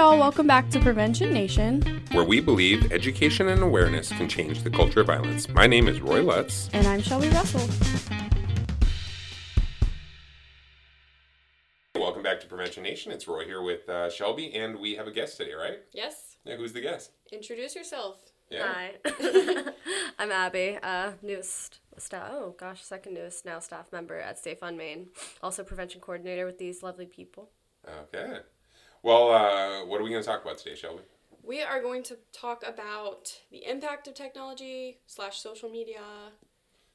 y'all. Welcome back to Prevention Nation. where we believe education and awareness can change the culture of violence. My name is Roy Lutz. And I'm Shelby Russell. Welcome back to Prevention Nation. It's Roy here with uh, Shelby, and we have a guest today, right? Yes. Yeah, who's the guest? Introduce yourself. Yeah. Hi, I'm Abby, uh, newest staff. Oh gosh, second newest now staff member at Safe on Maine. Also prevention coordinator with these lovely people. Okay. Well, uh, what are we going to talk about today, Shelby? We We are going to talk about the impact of technology slash social media.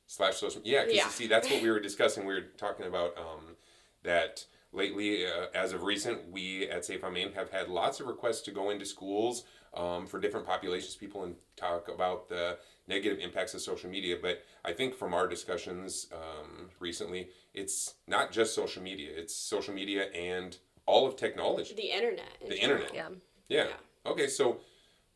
Slash social. Yeah, because Yeah. see, that's what we were discussing. We were talking about um, that lately, uh, as of recent, we at Safe on Maine have had lots of requests to go into schools um, for different populations, people, and talk about the negative impacts of social media. But I think from our discussions um, recently, it's not just social media; it's social media and all of technology, The internet. in the general. internet. Yeah. Yeah. Okay, so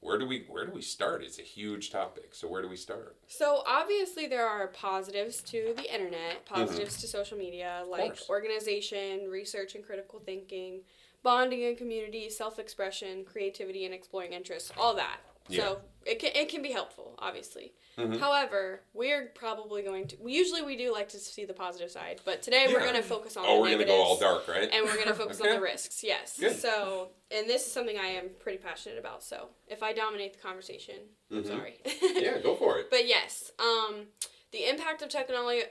where do we where do we start? It's a huge topic. So where do we start? So obviously there are positives to the internet, positives to social media, like Mm-hmm. organization, research and critical thinking, bonding and community, self-expression, creativity and exploring interests, all that. So it can, it can be helpful, obviously. Mm-hmm. However, we're probably going to. We usually we do like to see the positive side, but today we're going to focus on Oh, we're gonna go all dark, right? and we're going to focus Okay. on the risks. Yes. Good. So, and this is something I am pretty passionate about. So, if I dominate the conversation, I'm sorry. Mm-hmm. yeah, go for it. But yes, um, the impact of technology,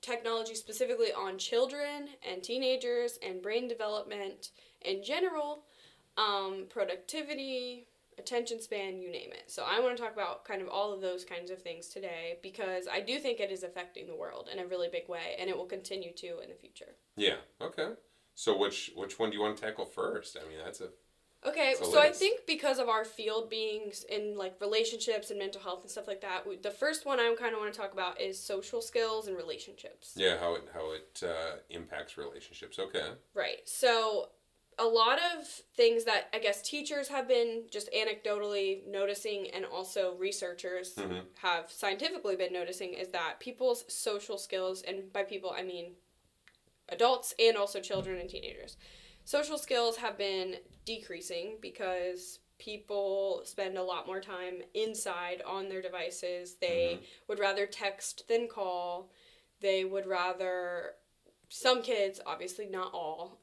technology specifically on children and teenagers and brain development in general, um, productivity, attention span, you name it. So I want to talk about kind of all of those kinds of things today because I do think it is affecting the world in a really big way, and it will continue to in the future. Yeah. Okay. So which which one do you want to tackle first? I mean, that's a Okay, So I think because of our field being in like relationships and mental health and stuff like that, the first one I kind of want to talk about is social skills and relationships. yeah how it how it uh, impacts relationships. Okay. Right. So a lot of things that I guess teachers have been just anecdotally noticing and also researchers Mhm. have scientifically been noticing is that people's social skills and by people I mean adults and also children and teenagers. Social skills have been decreasing because people spend a lot more time inside on their devices. They would rather text than call. They would rather some kids, obviously not all,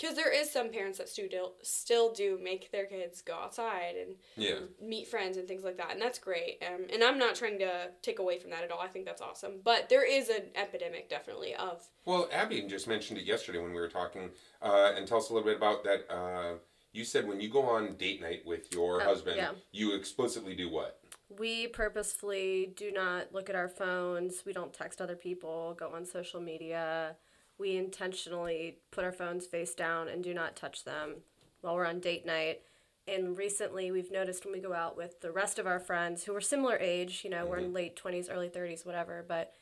because there is some parents that still still do make their kids go outside and Yeah. meet friends and things like that, and that's great. Um, and I'm not trying to take away from that at all. I think that's awesome. But there is an epidemic, definitely, of Well, Abby just mentioned it yesterday when we were talking, uh, and tell us a little bit about that. Uh, you said when you go on date night with your Oh, husband, yeah. you explicitly do what? We purposefully do not look at our phones. We don't text other people, go on social media. We intentionally put our phones face down and do not touch them while we're on date night. And recently, we've noticed when we go out with the rest of our friends who are similar age, you know, we're in mm-hmm. late 20s, early 30s, whatever, but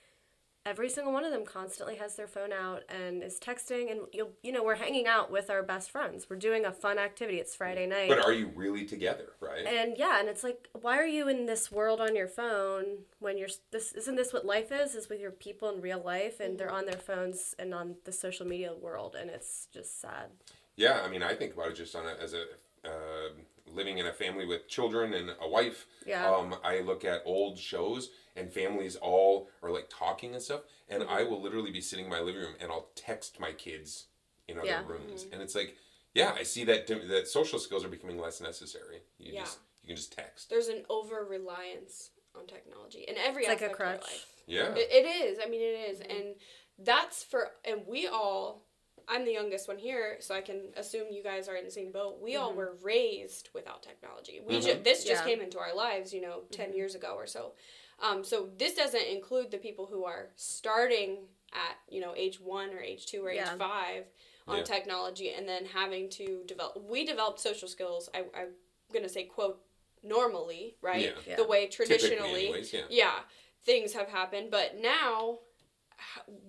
every single one of them constantly has their phone out and is texting and you you know we're hanging out with our best friends we're doing a fun activity it's friday night But are you really together, right? and yeah, and it's like, why are you in this world on your phone when you're this? Isn't this what life is? Is with your people in real life, and they're on their phones and on the social media world, and it's just sad. Yeah, I mean, I think about it just on a, as a uh, living in a family with children and a wife. Yeah. Um, I look at old shows and families all are like talking and stuff, and mm-hmm. I will literally be sitting in my living room and I'll text my kids in other Yeah. rooms, mm-hmm. and it's like, yeah, I see that that social skills are becoming less necessary. You Yeah. just you can just text. there's an over reliance on technology in every It's like a aspect of our life. Yeah. It, it is. I mean, it is. Mm-hmm. and that's for and we all. I'm the youngest one here, so I can assume you guys are in the same boat. We all mm-hmm. were raised without technology. We mm-hmm. ju- this just Yeah. came into our lives, you know, 10 mm-hmm. years ago or so. Um, so this doesn't include the people who are starting at you know age one or age two or age five on Yeah. technology, and then having to develop. We developed social skills. I, I'm gonna say quote normally, right? Yeah. Yeah. The way traditionally, anyways, yeah. yeah, things have happened. But now, h-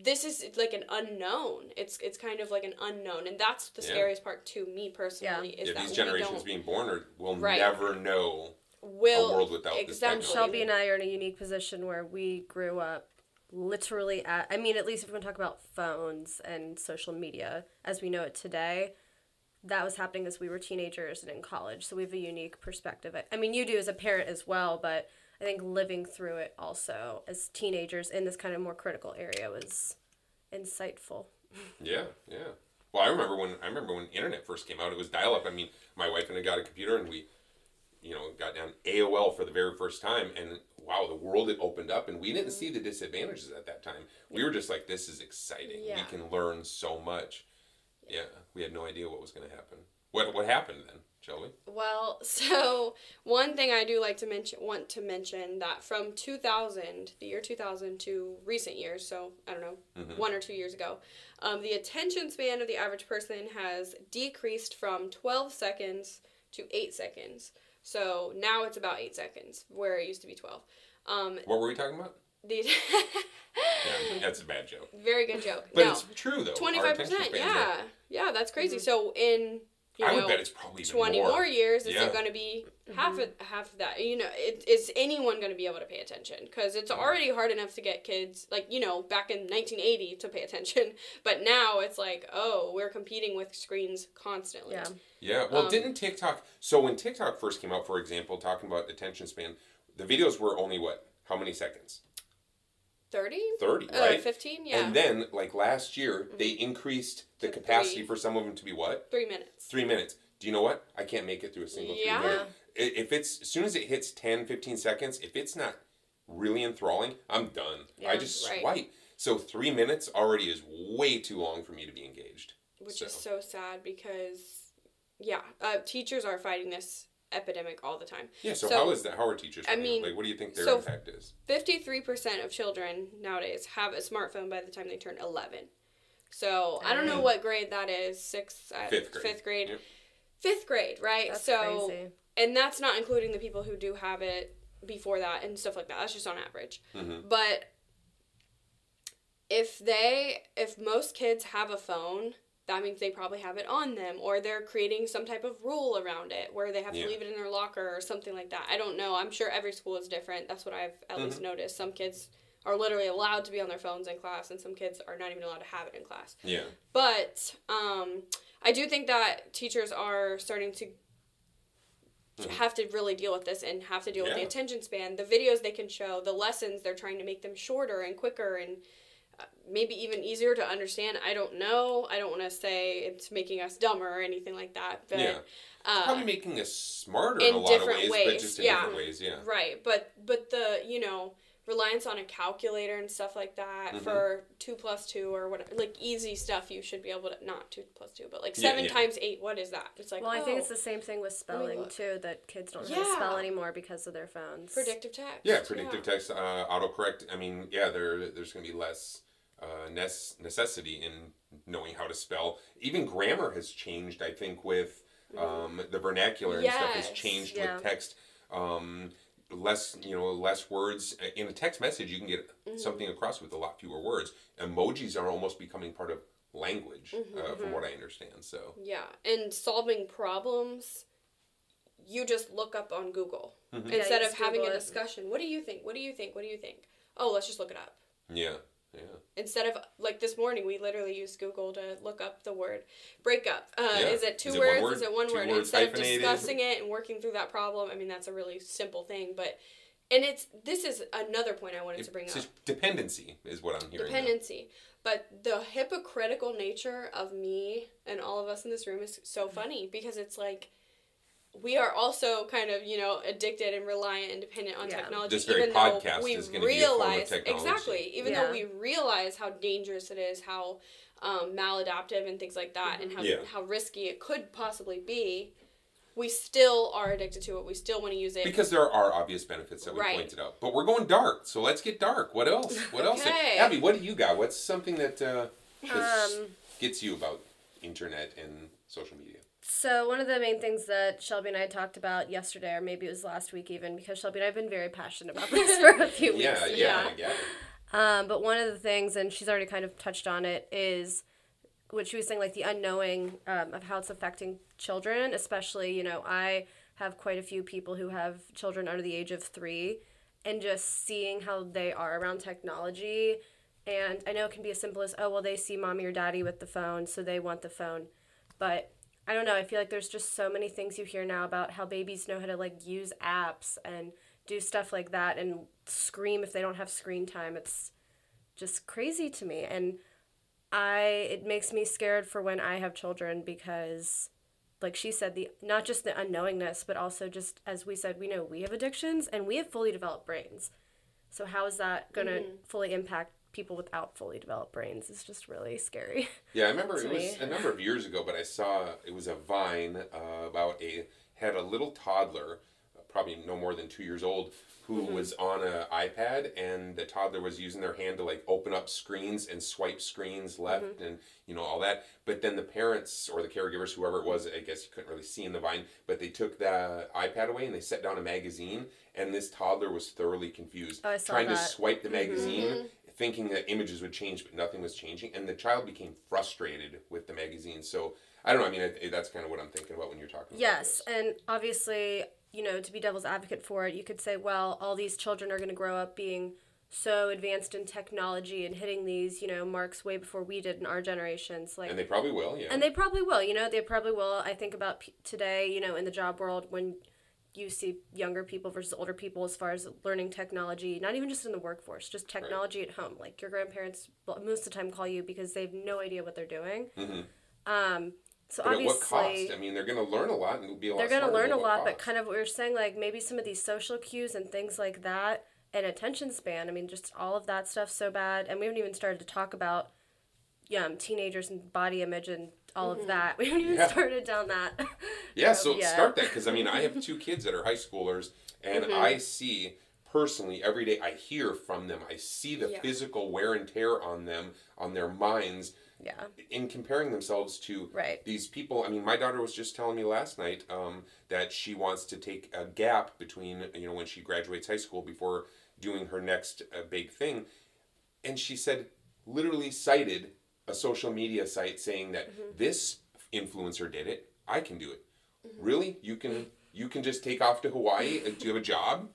this is like an unknown. It's it's kind of like an unknown, and that's the Yeah. scariest part to me personally. Is Yeah, that these we generations don't being born are, will Right. never know will a world without this exactly. technology. Shelby and I are in a unique position where we grew up literally at, I mean, at least if we're going to talk about phones and social media as we know it today, that was happening as we were teenagers and in college. So we have a unique perspective. I- I mean, you do as a parent as well, but I think living through it also as teenagers in this kind of more critical area was insightful. Yeah, yeah. Well, I remember when I remember when internet first came out. It was dial up. I mean, my wife and I got a computer, and we, you know, got down AOL for the very first time, and wow, the world had opened up, and we didn't see the disadvantages at that time. We were just like, "This is exciting. Yeah. We can learn so much." Yeah, we had no idea what was going to happen. What what happened then, shall we? Well, so one thing I do like to mention, want to mention that from 2000, the year 2000 to recent years, so I don't know, one or two years ago, um, the attention span of the average person has decreased from 12 seconds to 8 seconds. So now it's about 8 seconds, where it used to be 12. Um, What were we talking about? the Yeah, that's a bad joke. very good joke. But no, it's true though. 25%. Yeah. are- Yeah, that's crazy. So in, you I would bet it's probably even 20 more. more, years is Yeah. it going to be half of half of that you know it, is anyone going to be able to pay attention because it's already hard enough to get kids like you know back in 1980 to pay attention but now it's like oh we're competing with screens constantly Yeah. Yeah. Well, Um, didn't TikTok? So when TikTok first came out, for example, talking about attention span, the videos were only what? How many seconds? 30 Thirty, uh, right? 15 yeah And then, like last year, they increased the To capacity three. for some of them to be what? three minutes Three minutes. Do you know what? I can't make it through a single Yeah. three minute. If it's as soon as it hits 10, 15 seconds, if it's not really enthralling, I'm done. Yeah, I just right. swipe. So three minutes already is way too long for me to be engaged. which So. is so sad because yeah uh, teachers are fighting this epidemic all the time Yeah. So, So, how is that? How are teachers? I mean, like, what do you think their so- impact is? 53% of children nowadays have a smartphone by the time they turn 11 so i don't know what grade that is sixth uh, Fifth grade. fifth grade Yep. fifth grade right That's so crazy. and that's not including the people who do have it before that and stuff like that that's just on average Mhm. but if they if most kids have a phone that means they probably have it on them or they're creating some type of rule around it where they have Yeah. to leave it in their locker or something like that i don't know i'm sure every school is different that's what i've at least Mm-hmm. noticed some kids are literally allowed to be on their phones in class and some kids are not even allowed to have it in class Yeah. but um, I do think that teachers are starting to have to really deal with this and have to deal with the attention span. The videos they can show, the lessons, they're trying to make them shorter and quicker and maybe even easier to understand. I don't know. I don't want to say it's making us dumber or anything like that. But, Yeah. uh, Probably making us smarter in, in a lot of different ways, but just in yeah. different ways. Yeah. Right, but but the you know reliance on a calculator and stuff like that Mhm. for two plus two or whatever, like easy stuff you should be able to not two plus two, but like seven yeah. times eight. What is that? It's like Well, I think oh, it's the same thing with spelling too. That kids don't know how to spell anymore because of their phones. predictive text. Yeah, predictive text, uh, autocorrect. I mean, yeah, there there's going to be less uh, nes- necessity in knowing how to spell. Even grammar has changed. I think with um, the vernacular and stuff has changed Yeah. with text. Um, less, you know, less words in a text message. You can get something across with a lot fewer words. Emojis are almost becoming part of language, uh, from what I understand. So Yeah, and solving problems, you just look up on Google Mm-hmm. Yeah, instead you of just having a Google it. discussion. What do you think? What do you think? What do you think? Oh, let's just look it up. yeah, yeah. Instead of like this morning, we literally used Google to look up the word breakup. Uh, Yeah. Is it two Is it words? word? Is it one Two word? Instead of discussing it and working through that problem, I mean that's a really simple thing. But and it's this is another point I wanted to bring up dependency is what I'm hearing. now. dependency. But the hypocritical nature of me and all of us in this room is so funny because it's like we are also kind of you know addicted and reliant and dependent on Yeah. technology. This very even podcast though we is gonna be a form of realize technology. exactly, even Yeah. though we realize how dangerous it is, how um, maladaptive and things like that, and how Yeah. how risky it could possibly be. We still are addicted to it. We still want to use it. Because there are obvious benefits that we Right. pointed out. But we're going dark, so let's get dark. What else? What else? Okay. Abby, what do you got? What's something that uh, Um, gets you about internet and social media? So one of the main things that Shelby and I talked about yesterday, or maybe it was last week even, because Shelby and I have been very passionate about this for a few weeks. Yeah, yeah, yeah. I get it. Um, but one of the things, and she's already kind of touched on it, is what she was saying, like the unknowing um, of how it's affecting children. Especially, you know, I have quite a few people who have children under the age of three, and just seeing how they are around technology. And I know it can be as simple as, oh, well, they see mommy or daddy with the phone, so they want the phone. But I don't know. I feel like there's just so many things you hear now about how babies know how to like use apps and do stuff like that and scream if they don't have screen time. It's just crazy to me. And I it makes me scared for when I have children because like she said the not just the unknowingness but also just as we said we know we have addictions and we have fully developed brains. So how is that going to mm-hmm. fully impact people without fully developed brains? is just really scary. Yeah, I remember to it was a number of years ago, but I saw it was a Vine uh, about a had a little toddler, uh, probably no more than two years old, who Mm-hmm. was on an iPad, and the toddler was using their hand to like open up screens and swipe screens left, Mm-hmm. and you know all that. But then the parents or the caregivers, whoever it was, I guess you couldn't really see in the Vine, but they took the iPad away and they set down a magazine, and this toddler was thoroughly confused, Oh, trying to that. Mm-hmm. swipe the magazine thinking that images would change, but nothing was changing, and the child became frustrated with the magazine. So I don't know. I mean, I, that's kind of what I'm thinking about when you're talking. Yes, about this. and obviously, you know, to be devil's advocate for it, you could say, well, all these children are going to grow up being so advanced in technology and hitting these, you know, marks way before we did in our generations. Like, and they probably will. Yeah. and they probably will. You know, they probably will. I think about p- today, you know, in the job world when you see younger people versus older people as far as learning technology, not even just in the workforce, just technology at home. Like your grandparents most of the time call you because they have no idea what they're doing. Um, so Mm-hmm. but obviously, cost? I mean, they're going to learn a lot and be a lot. they're going to learn a lot, but kind of what were saying, like maybe some of these social cues and things like that, and attention span. I mean, just all of that stuff so bad, and we haven't even started to talk about, yeah, um, teenagers and body image and all of that. We haven't even Yeah. started down that. Yeah, so yeah. start that because I mean, I have two kids that are high schoolers, and Mm-hmm. I see personally every day. I hear from them. I see the Yeah. physical wear and tear on them, on their minds, yeah, in comparing themselves to Right. these people. I mean, my daughter was just telling me last night um, that she wants to take a gap between you know when she graduates high school before doing her next uh, big thing, and she said literally cited a social media site saying that mm-hmm. this influencer did it. I can do it. Mm-hmm. Really? You can you can just take off to Hawaii? Do you have a job?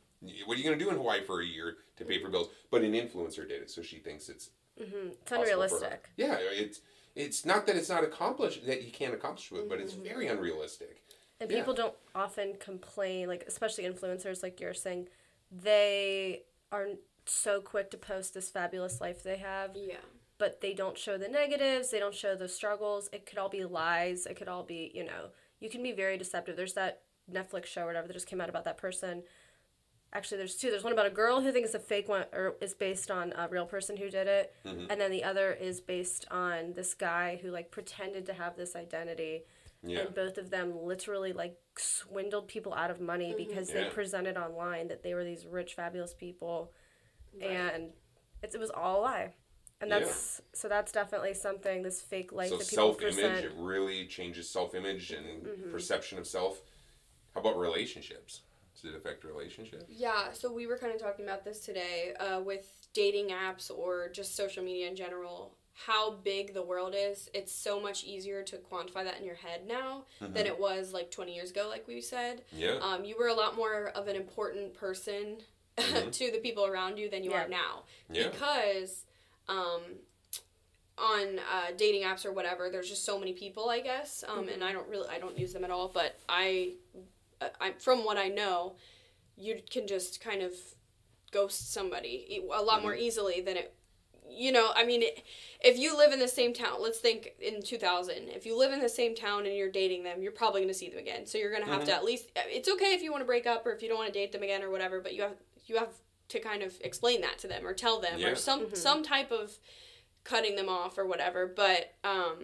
What are you going to do in Hawaii for a year to pay for mm-hmm. bills? But an influencer did it, so she thinks it's it's possible for her. unrealistic. Yeah, it's it's not that it's not accomplished that you can't accomplish it, but it's very unrealistic. And Yeah. people don't often complain, like especially influencers, like you're saying, they are so quick to post this fabulous life they have. Yeah. But they don't show the negatives they don't show the struggles. It could all be lies. It could all be you know you can be very deceptive. There's that netflix show or whatever that just came out about that person. Actually there's two. There's one about a girl who thinks it's a fake one or is based on a real person who did it. Mm-hmm. And then the other is based on this guy who like pretended to have this identity. Yeah. and both of them literally like swindled people out of money mm-hmm. because they presented online that they were these rich fabulous people. And it's, it was all a lie and Yeah. that's so that's definitely something this fake life so that people self image present it really changes self image and Mm-hmm. perception of self. How about relationships? Does it affect relationships? Yeah, so we were kind of talking about this today uh, with dating apps or just social media in general. How big the world is. It's so much easier to quantify that in your head now than it was like 20 years ago, like we said. Yeah. Um, you were a lot more of an important person to the people around you than you Yeah. are now. Yeah. Because um, on uh, dating apps or whatever, there's just so many people, I guess. Um, And I don't really, I don't use them at all. But I, uh, I, from what I know, you can just kind of ghost somebody a lot more easily than it. You know, I mean, if you live in the same town, let's think in 2000, if you live in the same town and you're dating them, you're probably going to see them again. So you're going to have to at least, it's okay if you want to break up or if you don't want to date them again or whatever, but you have, you have to kind of explain that to them or tell them Yeah. or some, some type of cutting them off or whatever. But, um,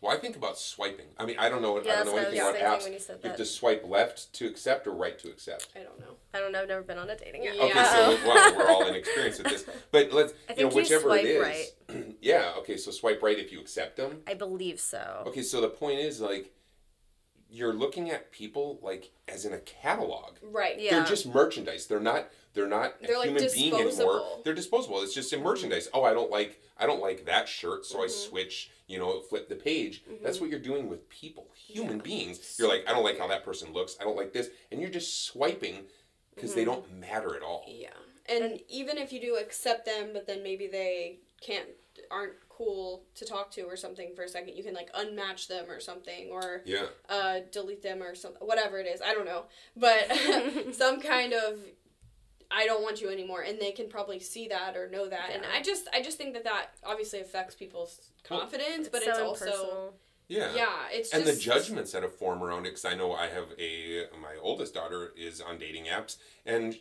Well, I think about swiping. I mean, I don't know. Yeah, I don't know that's what I anything about apps. when you said You have to swipe left to accept or right to accept. I don't know. i don't know i've never been on a dating app Yeah. Okay, so well, we're all inexperienced at this. But let's, I you know, think you whichever swipe it is. right. yeah. Okay, so swipe right if you accept them. i believe so Okay, so the point is like, you're looking at people like as in a catalog. Right. Yeah. They're just merchandise. They're not. They're not a They're, like, human being anymore. They're disposable. It's just in merchandise. Oh, I don't like. I don't like that shirt, so I Mm-hmm. switch. You know, flip the page. That's what you're doing with people, human beings. You're like, I don't like how that person looks. I don't like this, and you're just swiping because Mm-hmm. they don't matter at all. Yeah. And, even if you do accept them, but then maybe they can't aren't cool to talk to or something for a second, you can like unmatch them or something or Yeah. uh, delete them or something, whatever it is. I don't know, but some kind of I don't want you anymore, and they can probably see that or know that. And I just I just think that that obviously affects people's Well, confidence, It's but so it's also impersonal. Yeah. yeah, it's and just the judgments that have formed around it because i know i have a my oldest daughter is on dating apps and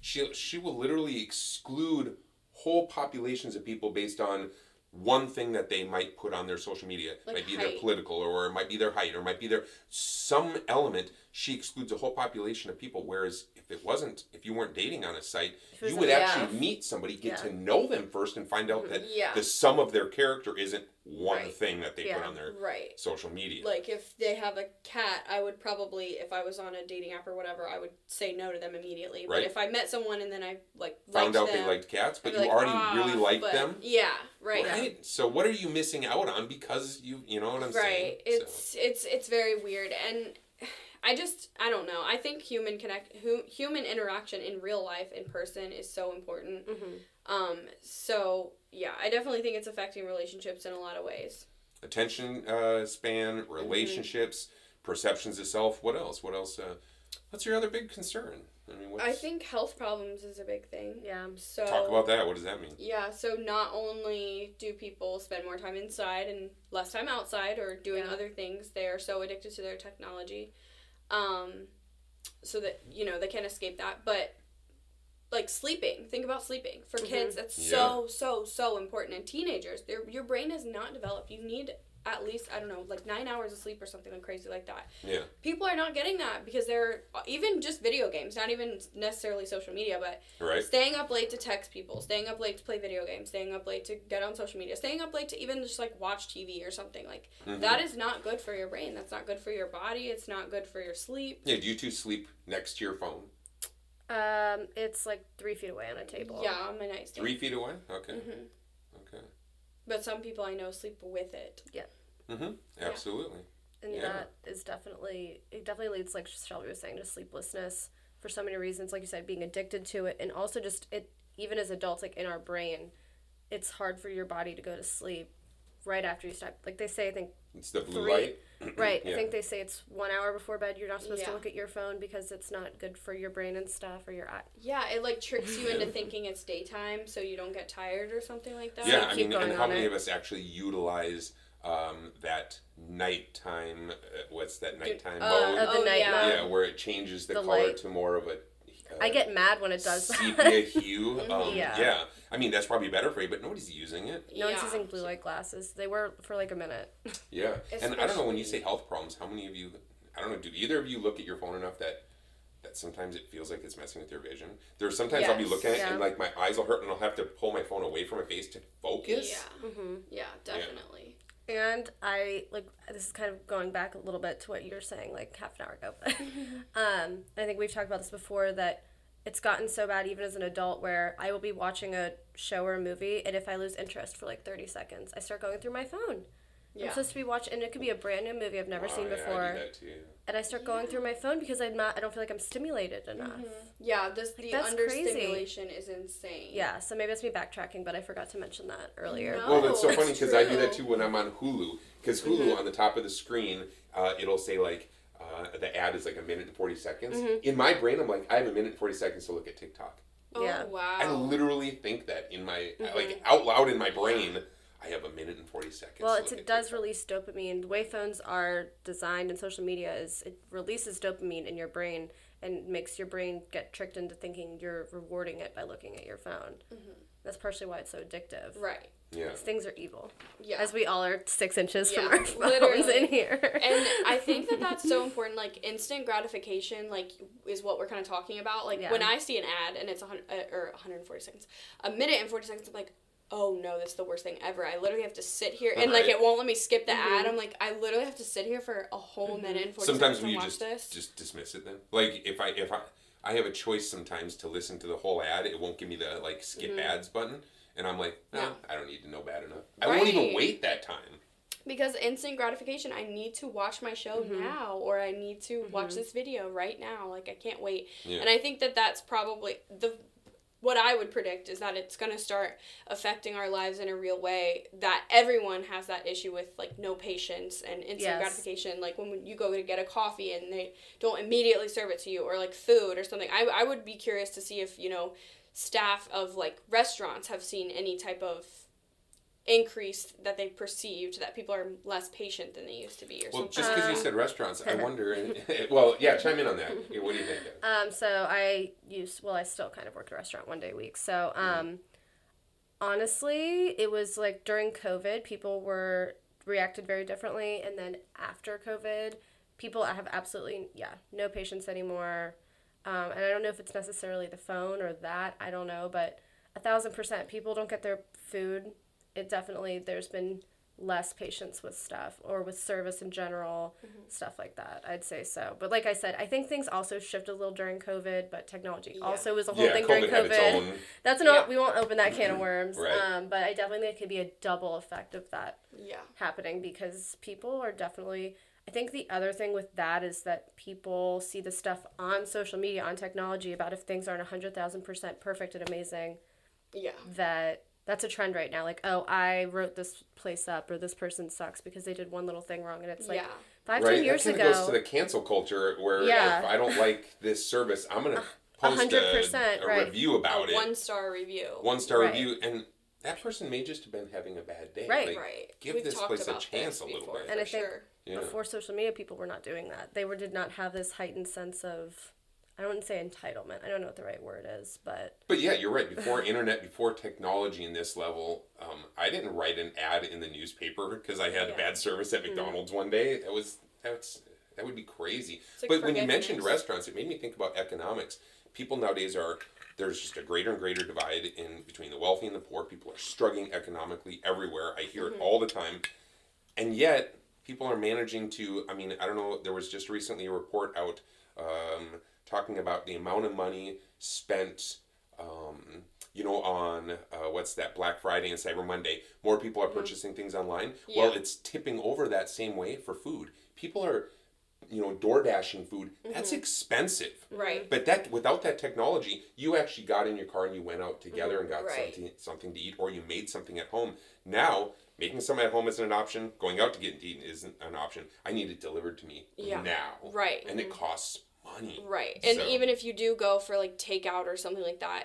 she she will literally exclude whole populations of people based on one thing that they might put on their social media Like might be their political or it might be their height or it might be their some element she excludes a whole population of people whereas if it wasn't if you weren't dating on a site If it was you would yeah. actually meet somebody get Yeah. to know them first and find out that Yeah. the sum of their character isn't one Right. thing that they put on their right. social media Like if they have a cat, I would probably, if I was on a dating app or whatever, I would say no to them immediately. But Right. if I met someone and then I like found out them, they liked cats, but you like, already "Ah," really liked but- them. Yeah, right. Right. So what are you missing out on because you you know what I'm saying? Right. It's it's it's very weird, and I just I don't know. I think human connect hu- human interaction in real life in person is so important. Mhm. Um. So yeah, I definitely think it's affecting relationships in a lot of ways. Attention uh, span, relationships, perceptions of self. What else? What else? Uh, what's your other big concern? I mean, what's, I think health problems is a big thing. Yeah. So talk about that. What does that mean? Yeah, so not only do people spend more time inside and less time outside or doing Yeah. other things, they are so addicted to their technology. Um, so that, you know, they can't escape that. But like sleeping, think about sleeping. For kids, that's so, so, so important. And teenagers, their your brain is not developed. You need at least, I don't know, like nine hours of sleep or something like crazy like that. Yeah. People are not getting that because they're even just video games, not even necessarily social media, but Right. staying up late to text people, staying up late to play video games, staying up late to get on social media, staying up late to even just like watch TV or something. Like Mhm. that is not good for your brain. That's not good for your body. It's not good for your sleep. Yeah. Do you two sleep next to your phone? Um, it's like three feet away on a table. Yeah, on my nightstand. Three feet away. Okay. hmm Okay. But some people I know sleep with it. Mm-hmm. Absolutely. and Yeah. that is definitely it definitely leads like Shelby was saying to sleeplessness for so many reasons like you said being addicted to it and also just it even as adults like in our brain it's hard for your body to go to sleep right after you stop like they say I think It's the blue Three- light. right Yeah. I think they say it's one hour before bed you're not supposed Yeah. to look at your phone because it's not good for your brain and stuff or your eye Yeah, it like tricks you into thinking it's daytime so you don't get tired or something like that. Yeah, you I mean, and how many it. of us actually utilize um, that nighttime? Uh, what's that nighttime Oh, mode? Uh, the oh, night yeah. mode. yeah, where it changes the, The color light. to more of a. I get mad when it does that. sepia hue. Um, Yeah. yeah. I mean that's probably better for you, but nobody's using it. no one's using blue light glasses they were for like a minute Yeah, and I don't know when you say health problems, how many of you? I don't know. Do either of you look at your phone enough that? That sometimes it feels like it's messing with your vision. There's sometimes I'll be looking at it and like my eyes will hurt and I'll have to pull my phone away from my face to focus. Yeah. mm-hmm. Yeah, definitely. And I like this is kind of going back a little bit to what you were saying like half an hour ago. But um, I think we've talked about this before that it's gotten so bad even as an adult where I will be watching a show or a movie and if I lose interest for like 30 seconds, I start going through my phone. I'm supposed to be watching and it could be a brand new movie I've never Oh, seen yeah, before. I do that too. And I start going through my phone because I'm not I don't feel like I'm stimulated enough. Yeah, this the that's crazy. understimulation is insane. Yeah, so maybe that's me backtracking, but I forgot to mention that earlier. No. Well, that's so funny because I do that too when I'm on Hulu. Because Hulu Mm-hmm. on the top of the screen, uh, it'll say like uh, the ad is like a minute and forty seconds. Mm-hmm. In my brain, I'm like, I have a minute and forty seconds to look at TikTok. Oh Yeah. wow. I literally think that in my Mm-hmm. like out loud in my brain, I have a minute and forty seconds. Well, to it's, it does TikTok. release dopamine. The way phones are designed and social media is it releases dopamine in your brain and makes your brain get tricked into thinking you're rewarding it by looking at your phone. That's partially why it's so addictive. right. Yeah. 'Cause Things are evil, Yeah. as we all are six inches Yeah, from our phones literally. in here. and I think that that's so important. Like instant gratification, like is what we're kind of talking about. Like Yeah. when I see an ad and it's a hundred uh, or 140 seconds, a minute and 40 seconds, I'm like, oh no, that's the worst thing ever. I literally have to sit here and like it won't let me skip the Mm-hmm. ad. I'm like, I literally have to sit here for a whole minute and 40 Sometimes seconds when to you watch just this. just dismiss it, then like if I if I I have a choice sometimes to listen to the whole ad, it won't give me the like skip ads button, and I'm like, no, Mm-hmm. Yeah. I don't need to know bad enough. I won't even wait that time. because instant gratification i need to watch my show Mm-hmm. now or i need to watch this video right now like i can't wait Yeah. and i think that that's probably the what I would predict is that it's going to start affecting our lives in a real way that everyone has that issue with like no patience and instant Yes. gratification like when you go to get a coffee and they don't immediately serve it to you or like food or something I, I would be curious to see if you know staff of like restaurants have seen any type of increase that they perceived that people are less patient than they used to be or Well, something just because you Um, said restaurants, I wonder. well, yeah, chime in on that. What do you think? Um, so I used well, I still kind of work at a restaurant one day a week. So um, honestly, it was like during COVID, people were reacted very differently, and then after COVID, people have absolutely yeah no patience anymore. Um, and I don't know if it's necessarily the phone or that I don't know, but a thousand percent people don't get their food. It definitely there's been less patience with stuff or with service in general, stuff like that. I'd say so. But like I said, I think things also shifted a little during COVID, but technology Yeah. also was a whole Yeah, thing COVID during had its COVID. own. That's an Yeah. we won't open that can of worms. Right. Um, but I definitely think it could be a double effect of that yeah happening because people are definitely I think the other thing with that is that people see the stuff on social media on technology about if things aren't 100,000% perfect and amazing yeah that that's a trend right now like oh I wrote this place up or this person sucks because they did one little thing wrong and it's like yeah 5 right, 10 years that kind ago of goes to the cancel culture where Yeah. if I don't like this service, I'm gonna post a, 100%, a right. review about a it, one star review one star Right. review, and that person may just have been having a bad day. Right. Like, right Give We've this talked place a chance a little before, bit. And I think sure. Yeah. before social media people were not doing that they were did not have this heightened sense of I don't want to say entitlement I don't know what the right word is but But yeah, you're right. Before internet, before technology in this level, um, I didn't write an ad in the newspaper because I had Yeah. bad service at McDonald's one day. That was that's that would be crazy. Like but when you mentioned restaurants, it made me think about economics. People nowadays are there's just a greater and greater divide in between the wealthy and the poor. People are struggling economically everywhere. I hear it all the time, and yet people are managing to. I mean, I don't know. There was just recently a report out um, talking about the amount of money spent um, you know, on uh, what's that Black Friday and Cyber Monday, more people are purchasing things online. Well, it's tipping over that same way for food. People are, you know, door dashing food. That's expensive. right But that without that technology, you actually got in your car and you went out together and got Right. something something to eat, or you made something at home. Now, making something at home isn't an option. Going out to get eaten isn't an option. I need it delivered to me Yeah. now. Right. And it costs money. Right. And So- even if you do go for like takeout or something like that,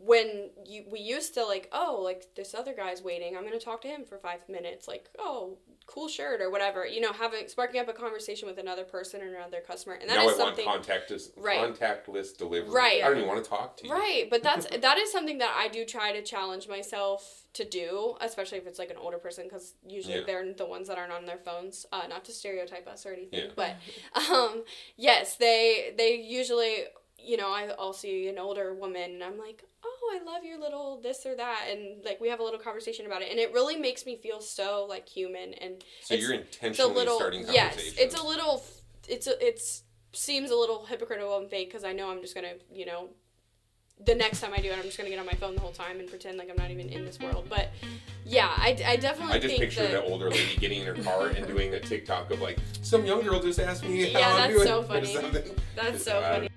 when you we used to like, oh, like this other guy's waiting, I'm gonna talk to him for five minutes, like, oh, cool shirt or whatever. You know, having sparking up a conversation with another person or another customer. And that now is I want something contactless Right. contactless delivery. Right. I don't even want to talk to you. Right, but that's that is something that I do try to challenge myself to do, especially if it's like an older person, because usually Yeah. they're the ones that aren't on their phones. Uh, not to stereotype us or anything, Yeah. but um, yes, they they usually, you know, I, I'll see an older woman and I'm like, I love your little this or that, and like we have a little conversation about it, and it really makes me feel so like human and So you're it's a intentionally little starting yes, conversations. it's a little it's a, it's seems a little hypocritical and fake because I know I'm just gonna you know the next time I do it I'm just gonna get on my phone the whole time and pretend like I'm not even in this world but yeah I, I definitely I just think picture that the older lady getting in her car and doing a TikTok of like, some young girl just asked me Yeah, that's so funny. that's so funny